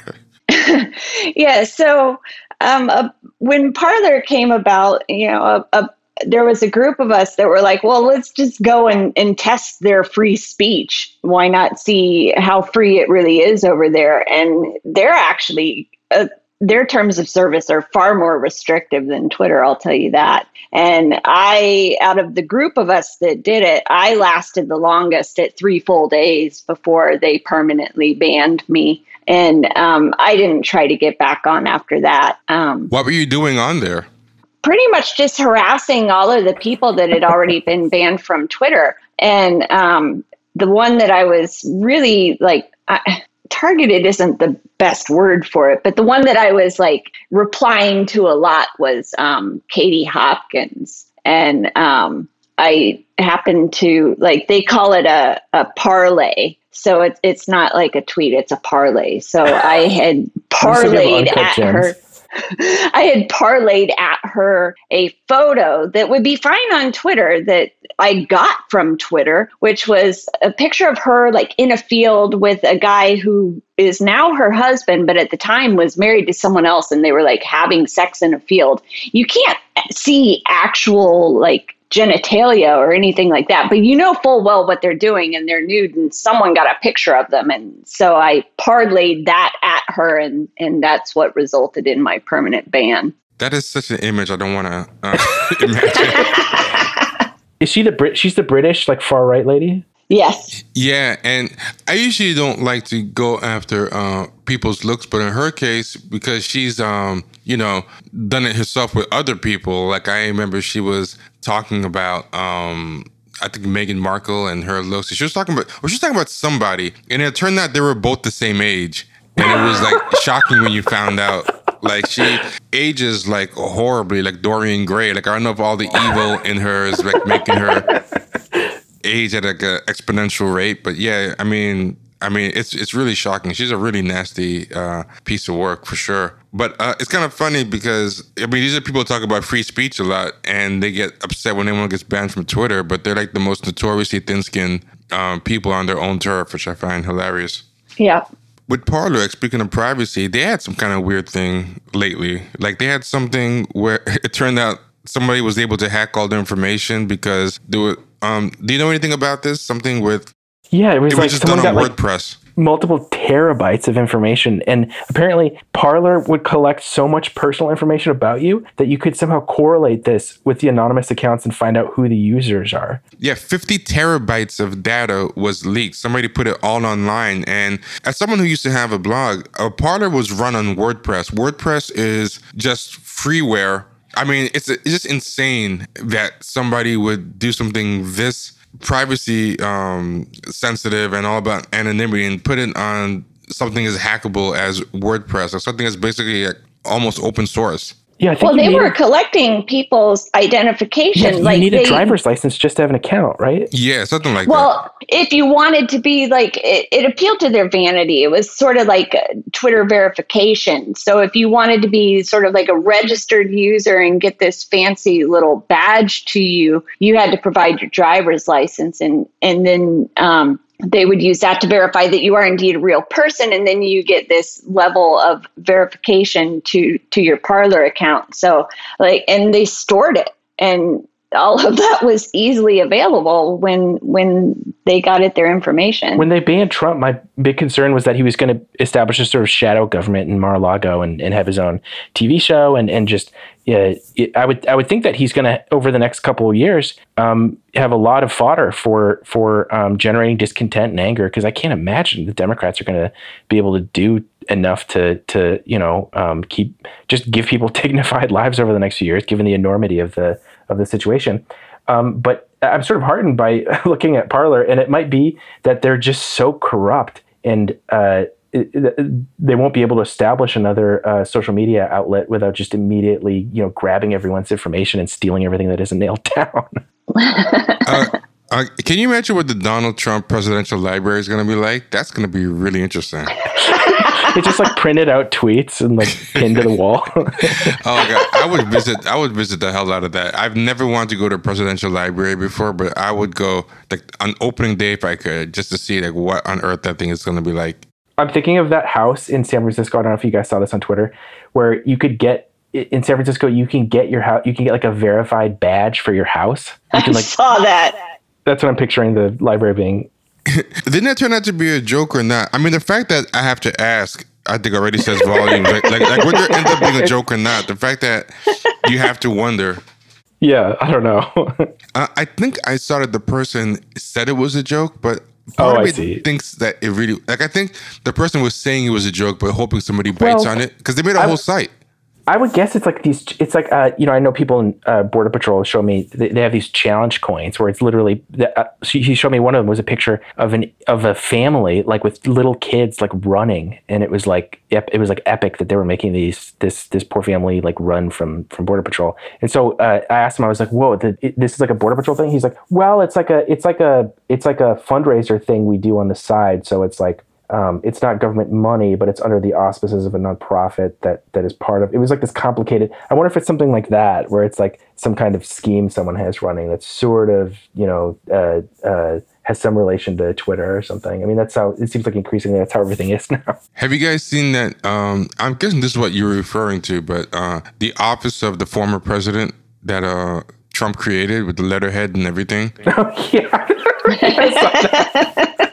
yeah, so um, uh, when Parler came about, you know, a, a, there was a group of us that were like, well, let's just go and, and test their free speech. Why not see how free it really is over there? And they're actually, uh, their terms of service are far more restrictive than Twitter, I'll tell you that. And I, out of the group of us that did it, I lasted the longest at three full days before they permanently banned me. And um, I didn't try to get back on after that. Um, what were you doing on there? Pretty much just harassing all of the people that had already been banned from Twitter. And um, the one that I was really like, I, targeted isn't the best word for it, but the one that I was like replying to a lot was um, Katie Hopkins. And um, I happen to like, they call it a, a parlay. So it's it's not like a tweet, it's a parlay. So I had parlayed at gems. her. I had parlayed at her a photo that would be fine on Twitter that I got from Twitter, which was a picture of her like in a field with a guy who is now her husband, but at the time was married to someone else and they were like having sex in a field. You can't see actual like genitalia or anything like that, but you know full well what they're doing and they're nude and someone got a picture of them. And so I parlayed that at her and, and that's what resulted in my permanent ban. That is such an image I don't want to uh, imagine. is she the Brit? She's the British, like far right lady? Yes. Yeah, and I usually don't like to go after uh, people's looks, but in her case, because she's um, you know, done it herself with other people. Like I remember she was talking about um I think Meghan Markle and her looks. She was talking about well, she was talking about somebody, and it turned out they were both the same age. And it was like shocking when you found out. Like she ages like horribly, like Dorian Gray. Like I don't know if all the evil in her is like making her age at like an exponential rate. But yeah, I mean, I mean, it's it's really shocking. She's a really nasty uh, piece of work for sure. But uh, it's kind of funny because I mean, these are people who talk about free speech a lot, and they get upset when anyone gets banned from Twitter. But they're like the most notoriously thin-skinned um, people on their own turf, which I find hilarious. Yeah. With Parler, speaking of privacy, they had some kind of weird thing lately. Like they had something where it turned out somebody was able to hack all their information because there were um, do you know anything about this? Something with yeah, it was it like was just someone done got on like WordPress. multiple terabytes of information, and apparently Parler would collect so much personal information about you that you could somehow correlate this with the anonymous accounts and find out who the users are. Yeah, 50 terabytes of data was leaked. Somebody put it all online. And as someone who used to have a blog, a Parler was run on WordPress. WordPress is just freeware. I mean, it's, it's just insane that somebody would do something this privacy um, sensitive and all about anonymity and put it on something as hackable as WordPress or something that's basically like almost open source. Yeah, I think Well, they were a- collecting people's identification. yeah, you like need they, a driver's license just to have an account, right? Yeah, something like that. Well, if you wanted to be like, it, it appealed to their vanity. It was sort of like uh, Twitter verification. So if you wanted to be sort of like a registered user and get this fancy little badge to you, you had to provide your driver's license, and and then um, they would use that to verify that you are indeed a real person, and then you get this level of verification to to your Parler account. So like, and they stored it and all of that was easily available when when they got at their information. When they banned Trump, my big concern was that he was going to establish a sort of shadow government in Mar-a-Lago and, and have his own TV show and and just yeah, it, I would I would think that he's going to over the next couple of years um, have a lot of fodder for for um, generating discontent and anger because I can't imagine the Democrats are going to be able to do enough to to you know um, keep just give people dignified lives over the next few years given the enormity of the of the situation. Um, but I'm sort of heartened by looking at Parler, and it might be that they're just so corrupt and uh, it, it- they won't be able to establish another uh, social media outlet without just immediately, you know, grabbing everyone's information and stealing everything that isn't nailed down. uh, uh, can you imagine what the Donald Trump presidential library is going to be like? That's going to be really interesting. it's just like printed out tweets and like pinned to the wall. Oh god, I would visit. I would visit the hell out of that. I've never wanted to go to a presidential library before, but I would go like on opening day if I could, just to see like what on earth that thing is going to be like. I'm thinking of that house in San Francisco. I don't know if you guys saw this on Twitter, where you could get in San Francisco, you can get your house, you can get like a verified badge for your house. You I can like saw that. That's what I'm picturing the library being. Didn't that turn out to be a joke or not? I mean, the fact that I have to ask, I think already says volumes. like, like, like whether it ends up being a joke or not, the fact that you have to wonder. Yeah, I don't know. Uh, I think I saw that the person said it was a joke, but Oh, part I of me see. thinks that it really like. I think the person was saying it was a joke, but hoping somebody bites Well, on it because they made a I- whole site. I would guess it's like these. It's like uh, you know, I know people in uh, Border Patrol show me they, they have these challenge coins where it's literally. Uh, she, he showed me one of them was a picture of an of a family like with little kids like running, and it was like it was like epic that they were making these this this poor family like run from from Border Patrol. And so uh, I asked him, I was like, "Whoa, the, it, this is like a Border Patrol thing?" He's like, "Well, it's like a it's like a it's like a fundraiser thing we do on the side. So it's like." Um, it's not government money, but it's under the auspices of a nonprofit that that is part of. It was like this complicated. I wonder if it's something like that, where it's like some kind of scheme someone has running that's sort of you know uh, uh, has some relation to Twitter or something. I mean, that's how it seems like increasingly that's how everything is now. Have you guys seen that? Um, I'm guessing this is what you're referring to, but uh, the office of the former president that uh, Trump created with the letterhead and everything. Oh yeah.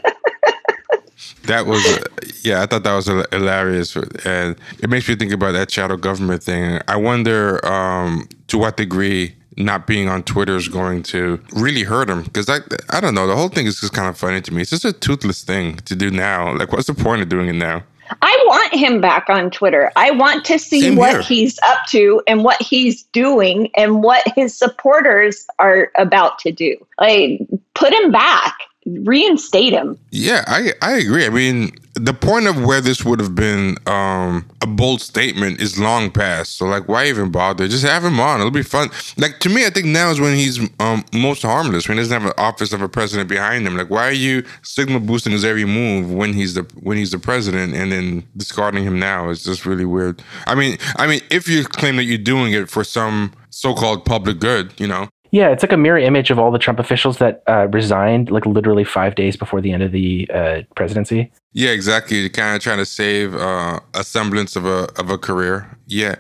that was uh, yeah i thought that was hilarious and it makes me think about that shadow government thing i wonder um, to what degree not being on twitter is going to really hurt him because I, I don't know the whole thing is just kind of funny to me it's just a toothless thing to do now like what's the point of doing it now I want him back on Twitter. I want to see Same what here. he's up to and what he's doing and what his supporters are about to do. Like, put him back, reinstate him. Yeah, I I agree. I mean, the point of where this would have been um, a bold statement is long past. So like, why even bother? Just have him on. It'll be fun. Like to me, I think now is when he's um, most harmless. When he doesn't have an office of a president behind him. Like, why are you signal boosting his every move when he's the when he's the president and then discarding him now? It's just really weird. I mean, I mean, if you claim that you're doing it for some so-called public good, you know, Yeah, it's like a mirror image of all the Trump officials that uh, resigned like literally five days before the end of the uh, presidency. Yeah, exactly. You're kind of trying to save uh, a semblance of a of a career. Yeah,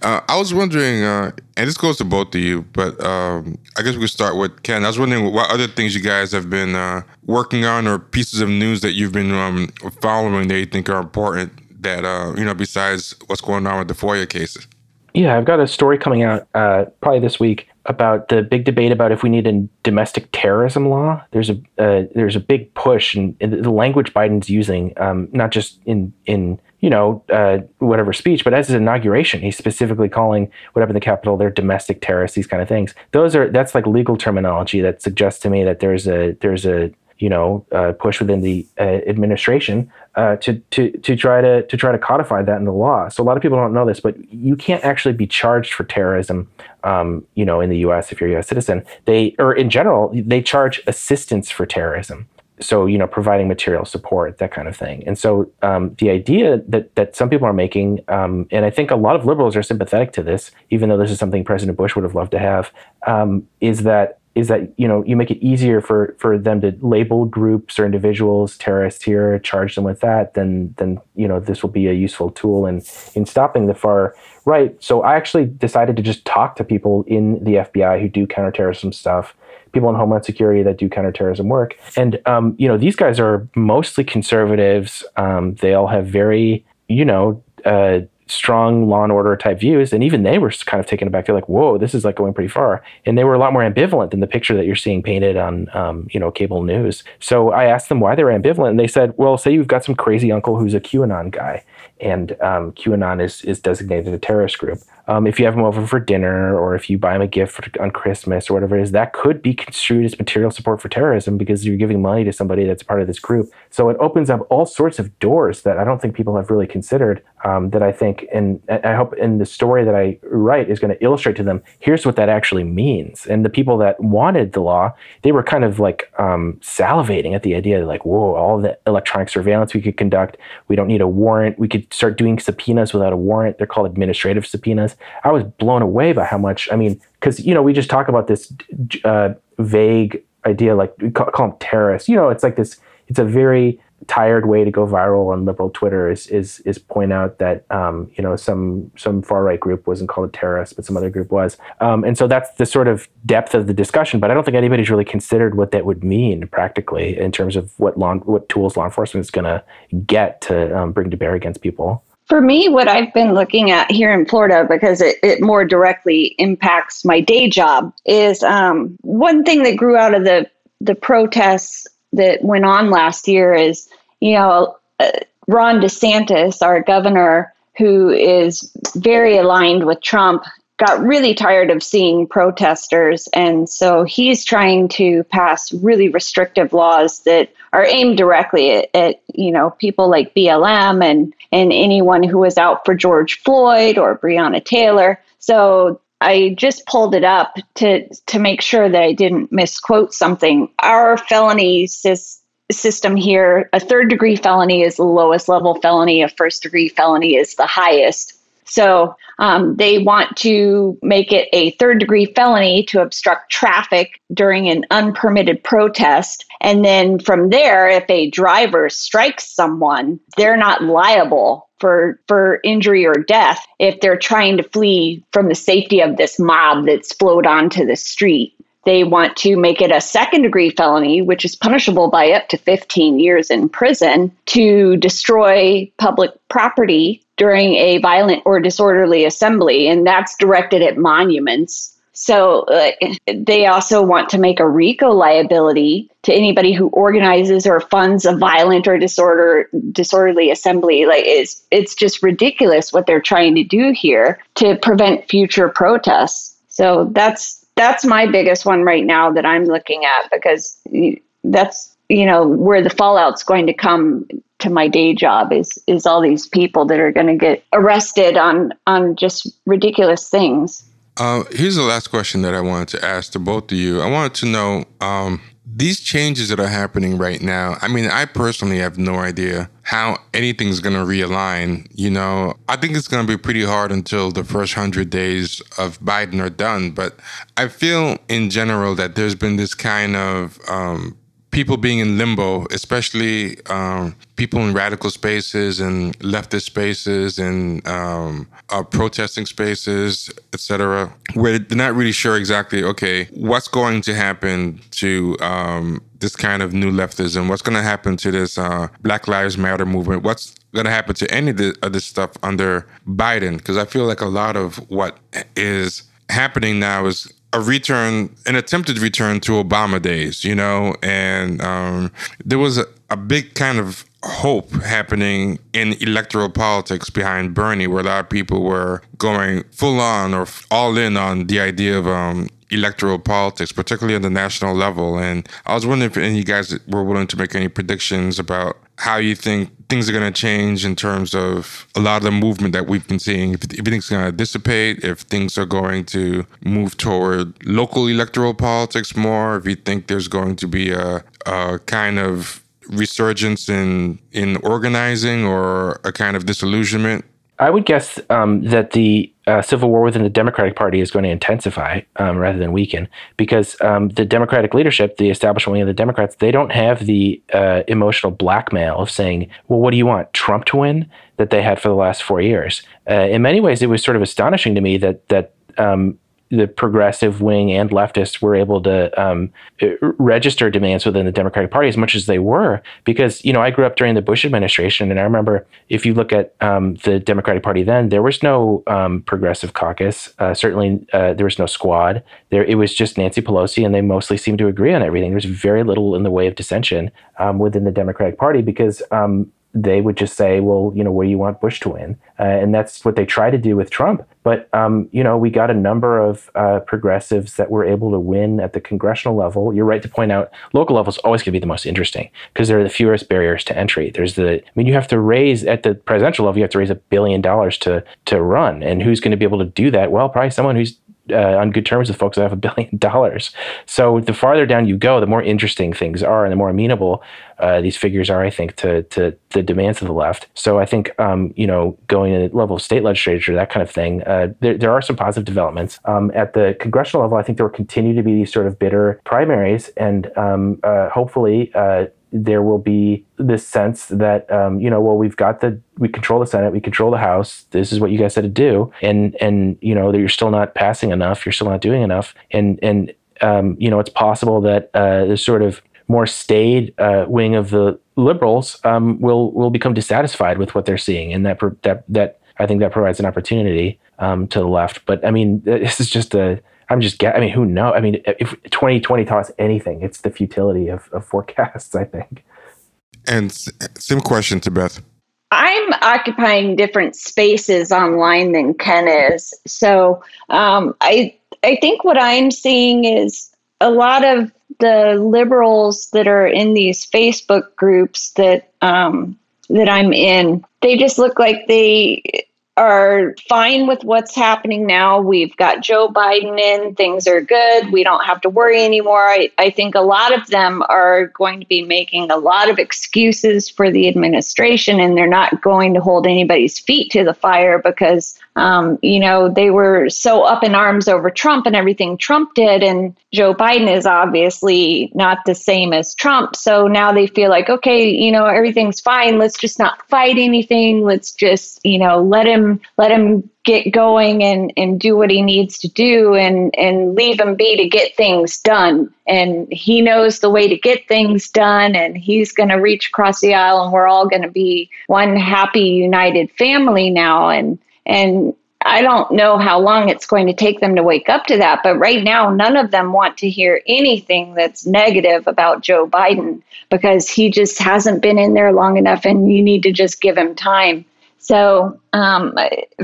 uh, I was wondering, uh, and this goes to both of you, but um, I guess we could start with Ken. I was wondering what other things you guys have been uh, working on, or pieces of news that you've been um, following that you think are important. That uh, you know, besides what's going on with the FOIA cases. Yeah, I've got a story coming out uh, probably this week about the big debate about if we need a domestic terrorism law. There's a uh, there's a big push, and the language Biden's using, um, not just in in you know uh, whatever speech, but as his inauguration, he's specifically calling what happened in the Capitol they're domestic terrorists, these kind of things. Those are that's like legal terminology that suggests to me that there's a there's a you know uh, push within the uh, administration uh, to to to try to to try to codify that in the law. So a lot of people don't know this, but you can't actually be charged for terrorism. Um, you know, in the U.S. if you're a U.S. citizen, they or in general they charge assistance for terrorism. So you know, providing material support, that kind of thing. And so um, the idea that that some people are making, um, and I think a lot of liberals are sympathetic to this, even though this is something President Bush would have loved to have, um, is that is that you know you make it easier for for them to label groups or individuals terrorists here, charge them with that, then then you know this will be a useful tool in in stopping the far right. So I actually decided to just talk to people in the FBI who do counterterrorism stuff, people in Homeland Security that do counterterrorism work, and um, you know these guys are mostly conservatives. Um, they all have very you know. Uh, strong law and order type views and even they were kind of taken aback. They're like whoa this is like going pretty far. And they were a lot more ambivalent than the picture that you're seeing painted on um, you know cable news. So i asked them why they were ambivalent and they said well say you've got some crazy uncle who's a qanon guy and um, qanon is, is designated a terrorist group. Um, if you have him over for dinner or if you buy him a gift on christmas or whatever it is that could be construed as material support for terrorism because you're giving money to somebody that's part of this group so it opens up all sorts of doors that i don't think people have really considered um, that i think and I hope in the story that I write is going to illustrate to them here's what that actually means. And the people that wanted the law, they were kind of like um, salivating at the idea, like, whoa, all the electronic surveillance we could conduct. We don't need a warrant. We could start doing subpoenas without a warrant. They're called administrative subpoenas. I was blown away by how much. I mean, because you know we just talk about this uh, vague idea, like we call, call them terrorists. You know, it's like this. It's a very tired way to go viral on liberal Twitter is is is point out that um, you know some some far right group wasn't called a terrorist, but some other group was, um, and so that's the sort of depth of the discussion. But I don't think anybody's really considered what that would mean practically in terms of what law what tools law enforcement is going to get to um, bring to bear against people. For me, what I've been looking at here in Florida, because it, it more directly impacts my day job, is um, one thing that grew out of the the protests that went on last year is, you know, uh, Ron DeSantis, our governor, who is very aligned with Trump, got really tired of seeing protesters. And so he's trying to pass really restrictive laws that are aimed directly at, at, you know, people like BLM and, and anyone who was out for George Floyd or Breonna Taylor. So I just pulled it up to to make sure that I didn't misquote something. Our felony sys- system here, a third degree felony is the lowest level felony, a first degree felony is the highest. So um, they want to make it a third degree felony to obstruct traffic during an unpermitted protest. And then from there, if a driver strikes someone, they're not liable for for injury or death if they're trying to flee from the safety of this mob that's flowed onto the street. They want to make it a second degree felony, which is punishable by up to 15 years in prison, to destroy public property during a violent or disorderly assembly. And that's directed at monuments. So uh, they also want to make a RICO liability to anybody who organizes or funds a violent or disorder disorderly assembly. Like it's it's just ridiculous what they're trying to do here to prevent future protests. So that's that's my biggest one right now that I'm looking at because that's you know where the fallout's going to come to my day job is is all these people that are going to get arrested on on just ridiculous things. Uh, here's the last question that I wanted to ask to both of you. I wanted to know um, these changes that are happening right now. I mean, I personally have no idea how anything's going to realign. You know, I think it's going to be pretty hard until the first hundred days of Biden are done. But I feel in general that there's been this kind of um, people being in limbo, especially um, people in radical spaces and leftist spaces and um, uh, protesting spaces, etc., where they're not really sure exactly, okay, what's going to happen to um, this kind of new leftism? What's going to happen to this uh, Black Lives Matter movement? What's going to happen to any of, this stuff under Biden? Because I feel like a lot of what is happening now is a return, an attempted return to Obama days, you know, and um, there was a, a big kind of hope happening in electoral politics behind Bernie, where a lot of people were going full on or all in on the idea of um, electoral politics, particularly on the national level. And I was wondering if any of you guys were willing to make any predictions about how you think things are going to change in terms of a lot of the movement that we've been seeing. If, things are going to dissipate, if things are going to move toward local electoral politics more, if you think there's going to be a, a kind of resurgence in in organizing or a kind of disillusionment I would guess um, that the uh, civil war within the Democratic Party is going to intensify um, rather than weaken because um, the Democratic leadership, the establishment wing of the Democrats, they don't have the uh, emotional blackmail of saying, well, what do you want, Trump to win? That they had for the last four years. Uh, in many ways, it was sort of astonishing to me that that um, the progressive wing and leftists were able to um, register demands within the Democratic Party as much as they were. Because, you know, I grew up during the Bush administration, and I remember if you look at um, the Democratic Party then, there was no um, progressive caucus. Uh, certainly, uh, there was no squad. There, It was just Nancy Pelosi, and they mostly seemed to agree on everything. There was very little in the way of dissension um, within the Democratic Party because um, they would just say, well, you know, where do you want Bush to win? Uh, and that's what they try to do with Trump. But, um, you know, we got a number of uh, progressives that were able to win at the congressional level. You're right to point out local level is always going to be the most interesting because there are the fewest barriers to entry. There's the, I mean, you have to raise at the presidential level, you have to raise a billion dollars to, to run. And who's going to be able to do that? Well, probably someone who's uh, on good terms with folks that have a billion dollars. So the farther down you go, the more interesting things are, and the more amenable uh, these figures are, I think, to to the demands of the left. So I think um, you know going to the level of state legislature, that kind of thing. Uh, there, there are some positive developments um, at the congressional level. I think there will continue to be these sort of bitter primaries, and um, uh, hopefully uh, there will be this sense that um, you know well we've got the we control the senate we control the house this is what you guys said to do and and you know that you're still not passing enough you're still not doing enough and and um, you know it's possible that uh, the sort of more staid uh, wing of the liberals um, will will become dissatisfied with what they're seeing and that that that I think that provides an opportunity um, to the left. But I mean this is just a I'm just I mean, who knows? I mean, if 2020 taught us anything, it's the futility of, of forecasts. I think. And same question to Beth. I'm occupying different spaces online than Ken is, so um, I I think what I'm seeing is a lot of the liberals that are in these Facebook groups that um, that I'm in. They just look like they are fine with what's happening now. We've got Joe Biden in, things are good. We don't have to worry anymore. I, I think a lot of them are going to be making a lot of excuses for the administration, and they're not going to hold anybody's feet to the fire because Um, you know, they were so up in arms over Trump and everything Trump did. And Joe Biden is obviously not the same as Trump. So now they feel like, okay, you know, everything's fine. Let's just not fight anything. Let's just, you know, let him let him get going and, and do what he needs to do and, and leave him be to get things done. And he knows the way to get things done and he's going to reach across the aisle and we're all going to be one happy, united family now. And, and I don't know how long it's going to take them to wake up to that, but right now, none of them want to hear anything that's negative about Joe Biden because he just hasn't been in there long enough and you need to just give him time. So um,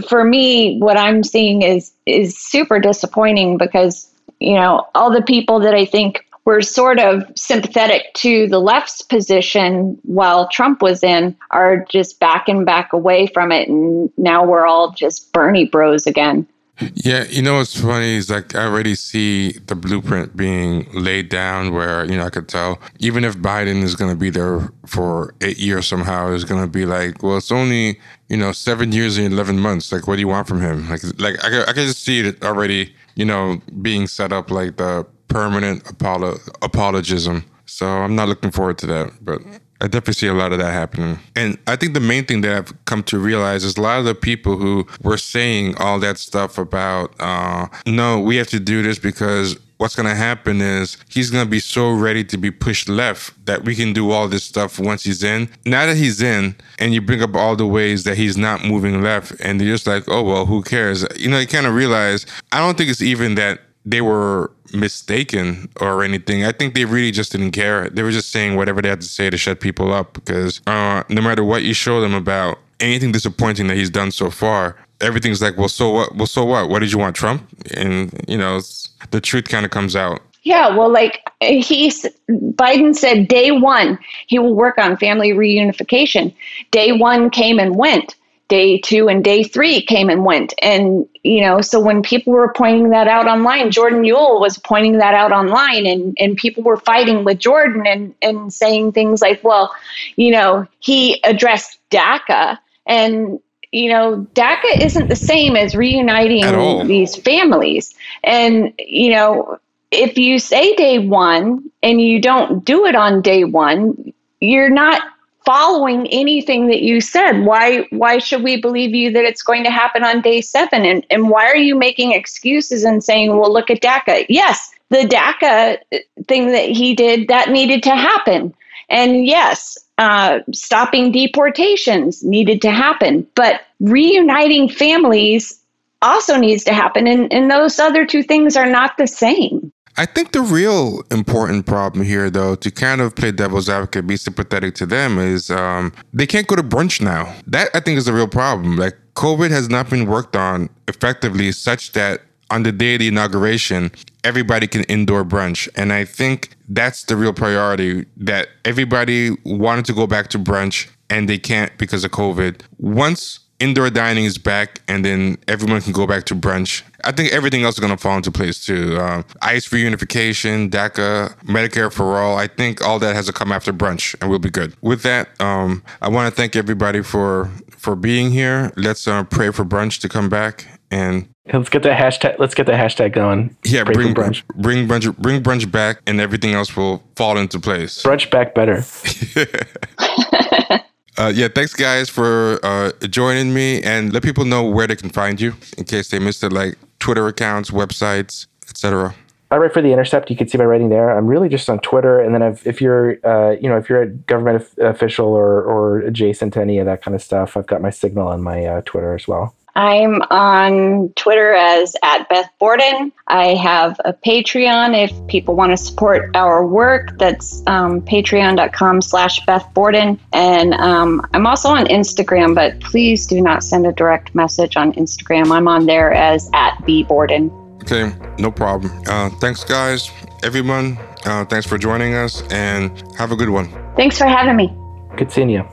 for me, what I'm seeing is is super disappointing because you know all the people that I think were sort of sympathetic to the left's position while Trump was in are just backing back away from it, and now we're all just Bernie bros again. Yeah, you know what's funny is like I already see the blueprint being laid down where, you know, I could tell even if Biden is going to be there for eight years somehow, it's going to be like, well, it's only, you know, seven years and 11 months. Like, what do you want from him? Like, like I, I can just see it already, you know, being set up like the permanent apolo- apologism. So I'm not looking forward to that, but I definitely see a lot of that happening. And I think the main thing that I've come to realize is a lot of the people who were saying all that stuff about, uh, no, we have to do this because what's going to happen is he's going to be so ready to be pushed left that we can do all this stuff once he's in. Now that he's in, and you bring up all the ways that he's not moving left, and they're just like, oh, well, who cares? You know, you kind of realize, I don't think it's even that they were mistaken or anything. I think they really just didn't care. They were just saying whatever they had to say to shut people up because uh, no matter what you show them about anything disappointing that he's done so far, everything's like, well, so what? Well, so what? What did you want, Trump? And you know, the truth kind of comes out. Yeah, well, like he's Biden said, day one he will work on family reunification. Day one came and went day two and day three came and went. And, you know, so when people were pointing that out online, Jordan Uhl was pointing that out online and, and people were fighting with Jordan and, and saying things like, well, you know, he addressed DACA and, you know, DACA isn't the same as reuniting these families. And, you know, if you say day one and you don't do it on day one, you're not following anything that you said. Why why should we believe you that it's going to happen on day seven? And and why are you making excuses and saying, well, look at DACA? Yes, the DACA thing that he did that needed to happen. And yes, uh, stopping deportations needed to happen, but reuniting families also needs to happen. And, and those other two things are not the same. I think the real important problem here, though, to kind of play devil's advocate, be sympathetic to them, is um, they can't go to brunch now. That I think is the real problem. Like COVID has not been worked on effectively, such that on the day of the inauguration, everybody can indoor brunch. And I think that's the real priority that everybody wanted to go back to brunch and they can't because of COVID. Once indoor dining is back and then everyone can go back to brunch. I think everything else is going to fall into place too. Um, ICE reunification, DACA, Medicare for all. I think all that has to come after brunch and we'll be good. With that, um, I want to thank everybody for for being here. Let's uh, pray for brunch to come back and let's get the hashtag. Let's get the hashtag going. Yeah, pray bring brunch, bring brunch, bring brunch back, and everything else will fall into place. Brunch back better. Uh, yeah, thanks guys for uh, joining me, and let people know where they can find you in case they missed it, like Twitter accounts, websites, etc. I write for the Intercept. You can see my writing there. I'm really just on Twitter, and then I've, if you're, uh, you know, if you're a government official or or adjacent to any of that kind of stuff, I've got my signal on my uh, Twitter as well. I'm on Twitter as at Beth Borden. I have a Patreon if people want to support our work. That's um, patreon.com slash Beth Borden. And um, I'm also on Instagram, but please do not send a direct message on Instagram. I'm on there as at B Borden. Okay, no problem. Uh, thanks, guys. Everyone, uh, thanks for joining us and have a good one. Thanks for having me. Good seeing you.